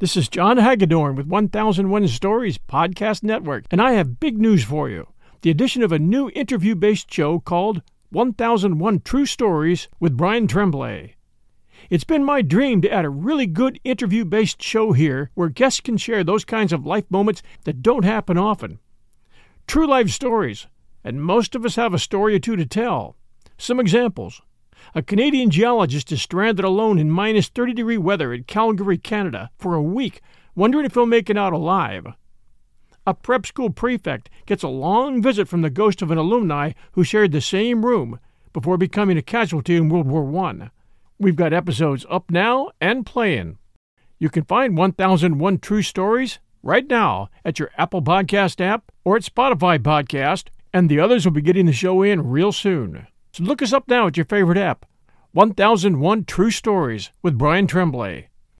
This is John Hagedorn with 1001 Stories Podcast Network, and I have big news for you. The addition of a new interview based show called 1001 True Stories with Brian Tremblay. It's been my dream to add a really good interview based show here where guests can share those kinds of life moments that don't happen often. True life stories, and most of us have a story or two to tell. Some examples. A Canadian geologist is stranded alone in minus 30 degree weather in Calgary, Canada, for a week, wondering if he'll make it out alive. A prep school prefect gets a long visit from the ghost of an alumni who shared the same room before becoming a casualty in World War I. We've got episodes up now and playing. You can find 1001 True Stories right now at your Apple Podcast app or at Spotify Podcast, and the others will be getting the show in real soon. Look us up now at your favorite app. 1001 True Stories with Brian Tremblay.